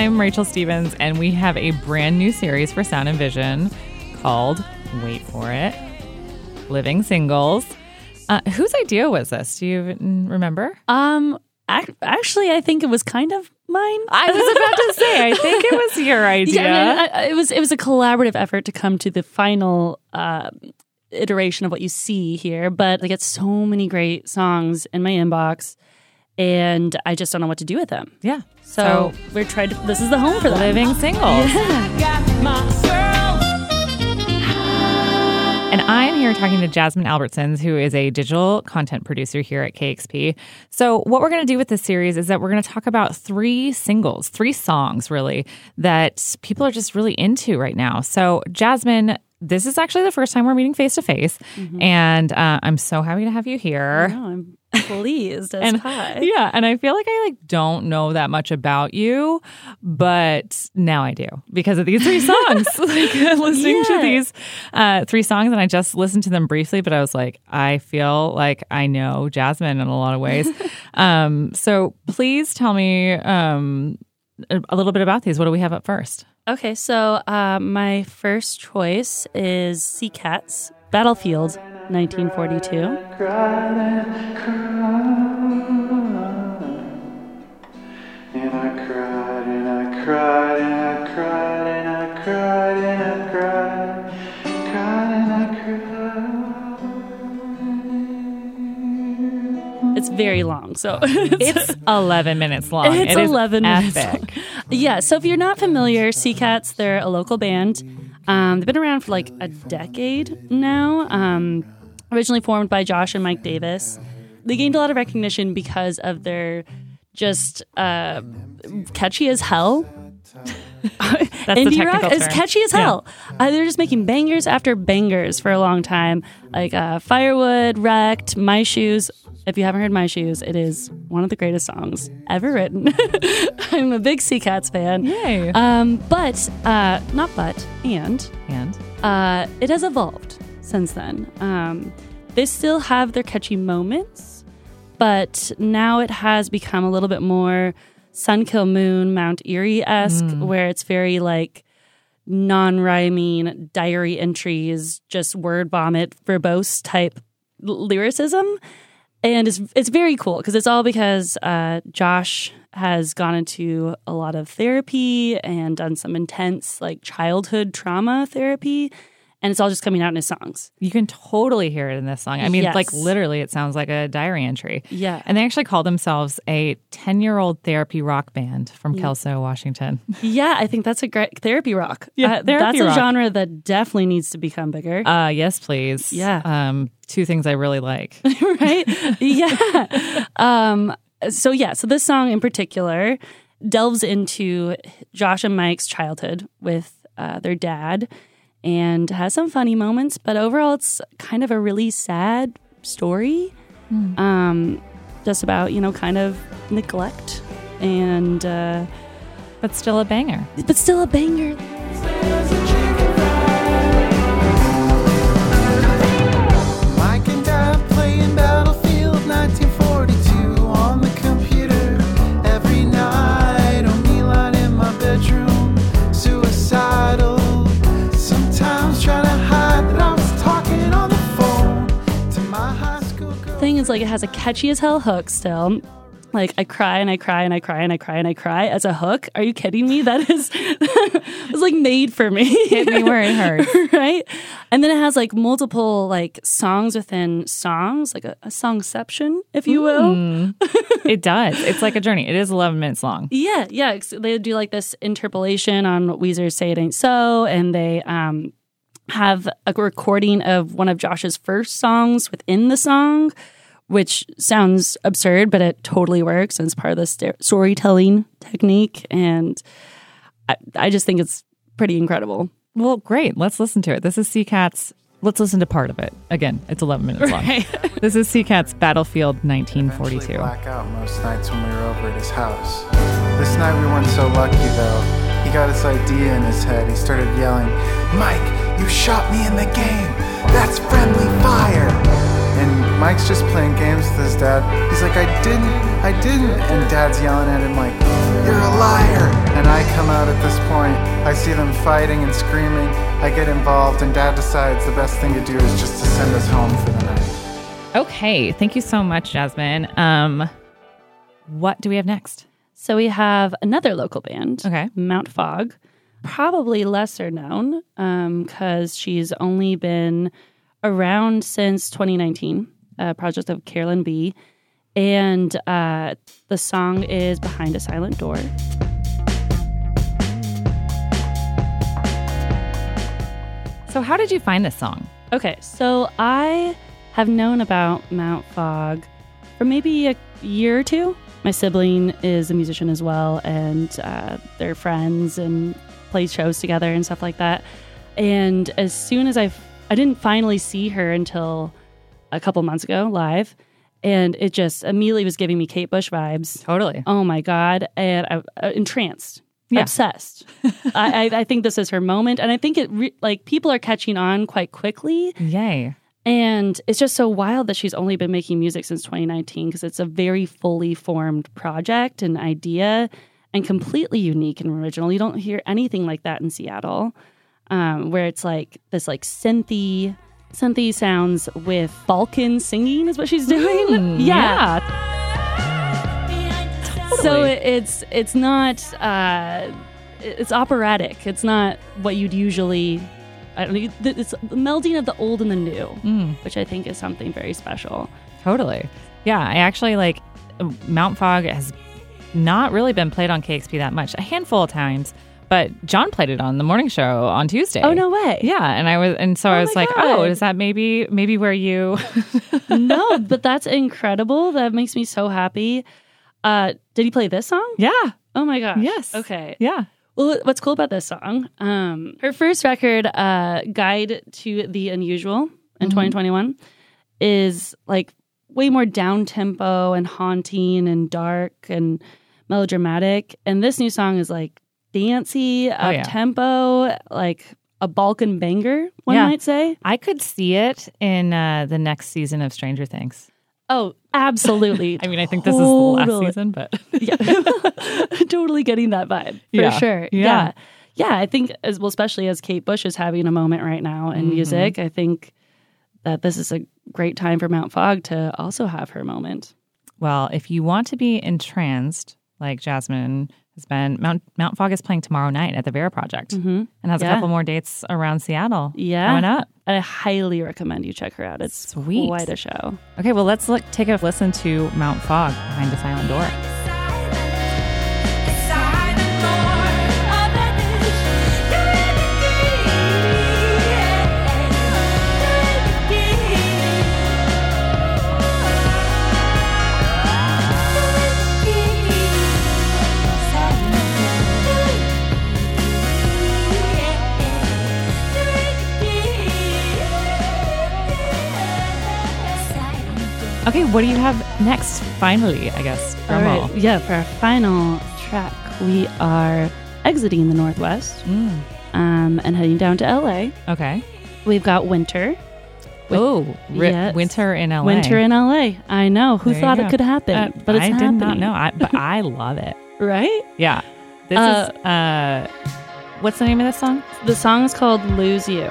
I'm Rachel Stevens, and we have a brand new series for Sound and Vision called, wait for it, Living Singles. Uh, whose idea was this? Do you remember? Um, ac- actually, I think it was kind of mine. I was about to say, I think it was your idea. Yeah, I mean, I- it was it was a collaborative effort to come to the final uh, iteration of what you see here. But I get so many great songs in my inbox, and I just don't know what to do with them. yeah. So, we're trying to. This is the home for them. Living Singles. And I'm here talking to Jasmine Albertsons, who is a digital content producer here at KEXP. So, what we're going to do with this series is that we're going to talk about three singles, three songs really, that people are just really into right now. So, Jasmine, this is actually the first time we're meeting face to face. And uh, I'm so happy to have you here. No, I'm pleased as And pie. yeah, and I feel like I like don't know that much about you, but now I do because of these three songs. like listening to these uh, three songs, and I just listened to them briefly, but I was like, I feel like I know Jasmine in a lot of ways. um, so please tell me um, a a little bit about these. What do we have up first? Okay, so uh, my first choice is Sea Cats, Battlefield, 1942. And I cried and I cried and I cried and I cried and I cried, cried and I cried. It's very long, so It's 11 minutes long. It's It is 11 minutes epic. Yeah. So if you're not familiar, Sea Cats, they're a local band. Um, they've been around for like a decade now. Um, originally formed by Josh and Mike Davis. They gained a lot of recognition because of their just uh, catchy as hell. That's Indie rock is catchy as Yeah. hell. Uh, they're just making bangers after bangers for a long time, like uh, Firewood, Wrecked, My Shoes. If you haven't heard My Shoes, it is one of the greatest songs ever written. I'm a big Sea Cats fan. Yay. Um, but uh, not but and and uh, it has evolved since then. Um, they still have their catchy moments, but now it has become a little bit more Sun Kil Moon, Mount Eerie esque, where it's very like non rhyming diary entries, just word vomit, verbose type lyricism. And it's, it's very cool because it's all because uh, Josh has gone into a lot of therapy and done some intense like childhood trauma therapy. And it's all just coming out in his songs. You can totally hear it in this song. I mean, Yes. like literally, it sounds like a diary entry. Yeah. And they actually call themselves a 10 year old therapy rock band from Kelso, Washington. Yeah, I think that's a great therapy rock. Yeah, Uh, therapy that's a rock. genre that definitely needs to become bigger. Uh, yes, please. Yeah. Um, two things I really like. right? yeah. Um, so yeah, so this song in particular delves into Josh and Mike's childhood with uh, their dad and has some funny moments, but overall it's kind of a really sad story. Um, just about, you know, kind of neglect and uh, but still a banger. but still a banger. Is like it has a catchy as hell hook still. Like I cry and I cry and I cry and I cry and I cry as a hook. Are you kidding me? That is it's like made for me. Hit me where it hurts. right? And then it has like multiple like songs within songs, like a, a songception, if you will. it does. It's like a journey. It is 11 minutes long. Yeah, yeah. They do like this interpolation on Weezer's "Say It Ain't So," and they um, have a recording of one of Josh's first songs within the song, which sounds absurd, but it totally works and it's part of the st- storytelling technique. And I, I just think it's pretty incredible. Well, great. Let's listen to it. This is Sea Cats. Let's listen to part of it. Again, it's 11 minutes long. this is Sea Cats Battlefield 1942. black out most nights when we were over at his house. This night we weren't so lucky though. He got this idea in his head. He started yelling, Mike, you shot me in the game. That's friendly fire. And Mike's just playing games with his dad. He's like, I didn't, I didn't. And dad's yelling at him, like, You're a liar. And I come out at this point. I see them fighting and screaming. I get involved, and dad decides the best thing to do is just to send us home for the night. Okay, thank you so much, Jasmine. Um, what do we have next? So we have another local band, Okay. Mount Fog, probably lesser known because she's only been around since 2019, a project of Carolyn B. And uh, the song is Behind a Silent Door. So, how did you find this song? Okay, so I have known about Mount Fog for maybe a year or two. My sibling is a musician as well, and uh, they're friends and play shows together and stuff like that. And as soon as I, I didn't finally see her until a couple months ago live, and it just immediately was giving me Kate Bush vibes. Totally. Oh my god! And I, uh, entranced, Yeah. obsessed. I, I, I think this is her moment, and I think it re- like people are catching on quite quickly. Yay. And it's just so wild that she's only been making music since 2019 because it's a very fully formed project and idea and completely unique and original. You don't hear anything like that in Seattle, um, where it's like this like synthy, synthy sounds with Balkan singing is what she's doing. Mm, yeah. So Totally. it- it's it's not uh, it's operatic. It's not what you'd usually. I don't know. It's the melding of the old and the new, Mm, which I think is something very special. totally. Yeah, I actually like Mount Fog has not really been played on KEXP that much, a handful of times, but John played it on the morning show on Tuesday. Oh no way! Yeah, and I was, and so I Oh was like, God. oh, is that maybe, maybe where you? no, but that's incredible. That makes me so happy. Uh, did he play this song? yeah, Oh my gosh! Yes. Okay. yeah. Well, what's cool about this song? Um, her first record, uh, "Guide to the Unusual" in 2021, is like way more down tempo and haunting and dark and melodramatic. And this new song is like dancey, up yeah. tempo, like a Balkan banger, one Yeah. might say. I could see it in uh, the next season of Stranger Things. Oh, absolutely. I mean, I think this is the last season, but yeah. totally getting that vibe for Yeah. sure. Yeah. Yeah. yeah. I think as well, especially as Kate Bush is having a moment right now in Mhm. music, I think that this is a great time for Mount Fog to also have her moment. well, if you want to be entranced, like Jasmine has been, Mount Mount Fog is playing tomorrow night at the Vera Project, Mm-hmm. and has a couple more dates around Seattle Yeah. coming up. I highly recommend you check her out. It's Sweet. quite a show. Okay, well, let's look, take a listen to Mount Fog behind the silent door. What do you have next? Finally, I guess. All Drum Yeah, for our final track, we are exiting the Northwest Mm, um, and heading down to LA. okay. We've got winter. Oh, ri- Yes. winter in LA. Winter in LA. I know. Who There thought it could happen? Uh, but it's I happening. did not know. I, but I love it. Right? Yeah. This Uh, is uh what's the name of this song? The song is called Lose You.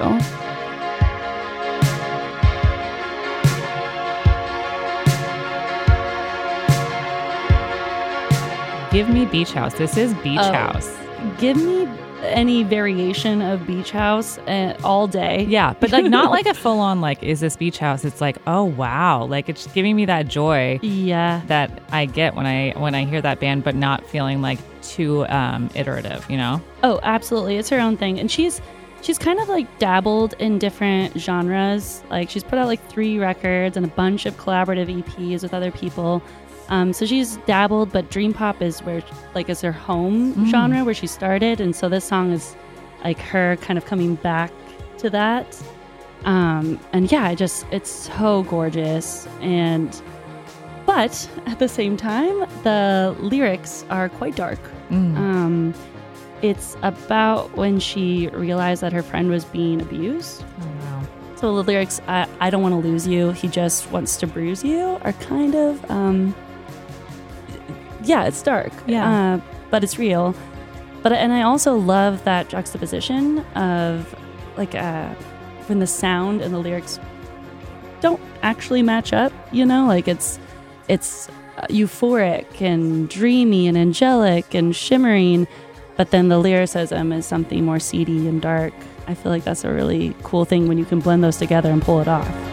Give me Beach House. This is Beach Oh. House. Give me any variation of Beach House uh, all day. Yeah, but like not like a full on like is this Beach House? It's like, oh wow. Like it's giving me that joy Yeah. that I get when I when I hear that band but not feeling like too um iterative, you know? Oh, absolutely. It's her own thing. And she's she's kind of like dabbled in different genres. Like she's put out like three records and a bunch of collaborative EPs with other people. Um, so she's dabbled, but dream pop is where like is her home Mm. genre where she started, and so this song is like her kind of coming back to that. Um, and yeah, I just it's so gorgeous and. But at the same time, the lyrics are quite dark. Mm. Um, it's about when she realized that her friend was being abused. Oh wow. So the lyrics, I, I don't want to lose you, he just wants to bruise you, are kind of, um, yeah, it's dark. Yeah. Uh, but it's real. But, and I also love that juxtaposition of like, uh, when the sound and the lyrics don't actually match up, you know, like it's, it's uh, euphoric and dreamy and angelic and shimmering, but then the lyricism is something more seedy and dark. I feel like that's a really cool thing when you can blend those together and pull it off.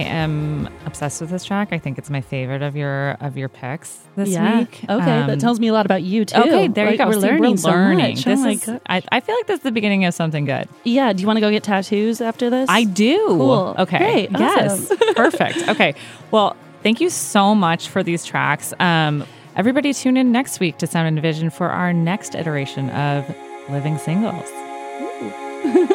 Am obsessed with this track. I think it's my favorite of your of your picks this yeah. week. Okay, Um, that tells me a lot about you too. Okay, there you go. We're See, learning. so learning. much. This oh is. I, I feel like this is the beginning of something good. Yeah. Do you want to go get tattoos after this? I do. Cool. Okay. Great. Yes. Awesome. Perfect. Okay. Well, thank you so much for these tracks. Um, everybody tune in next week to Sound and Vision for our next iteration of Living Singles.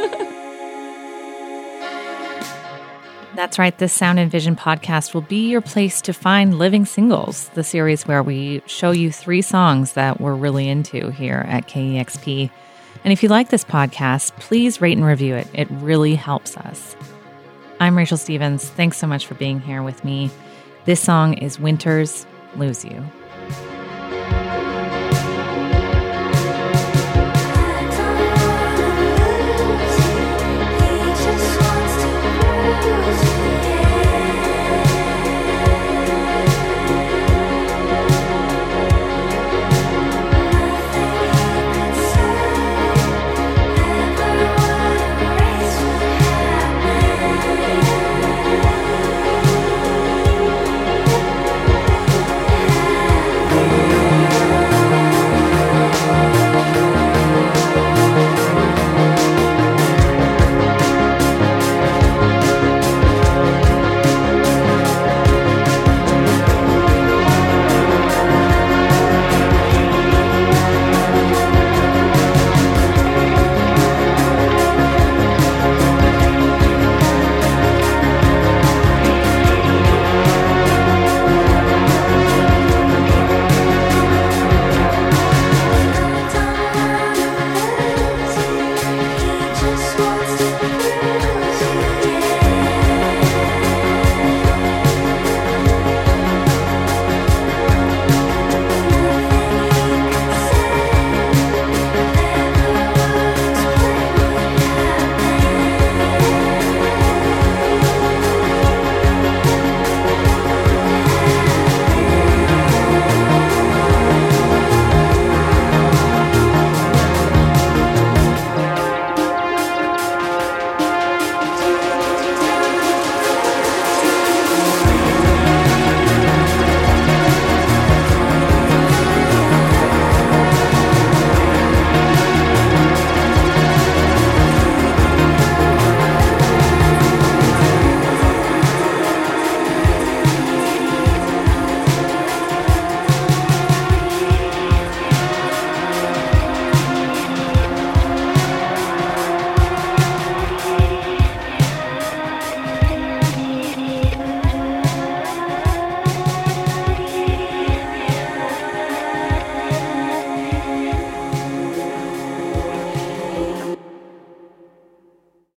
That's right. This Sound and Vision podcast will be your place to find Living Singles, the series where we show you three songs that we're really into here at KEXP. And if you like this podcast, please rate and review it. It really helps us. I'm Rachel Stevens. Thanks so much for being here with me. This song is Winter's Lose You.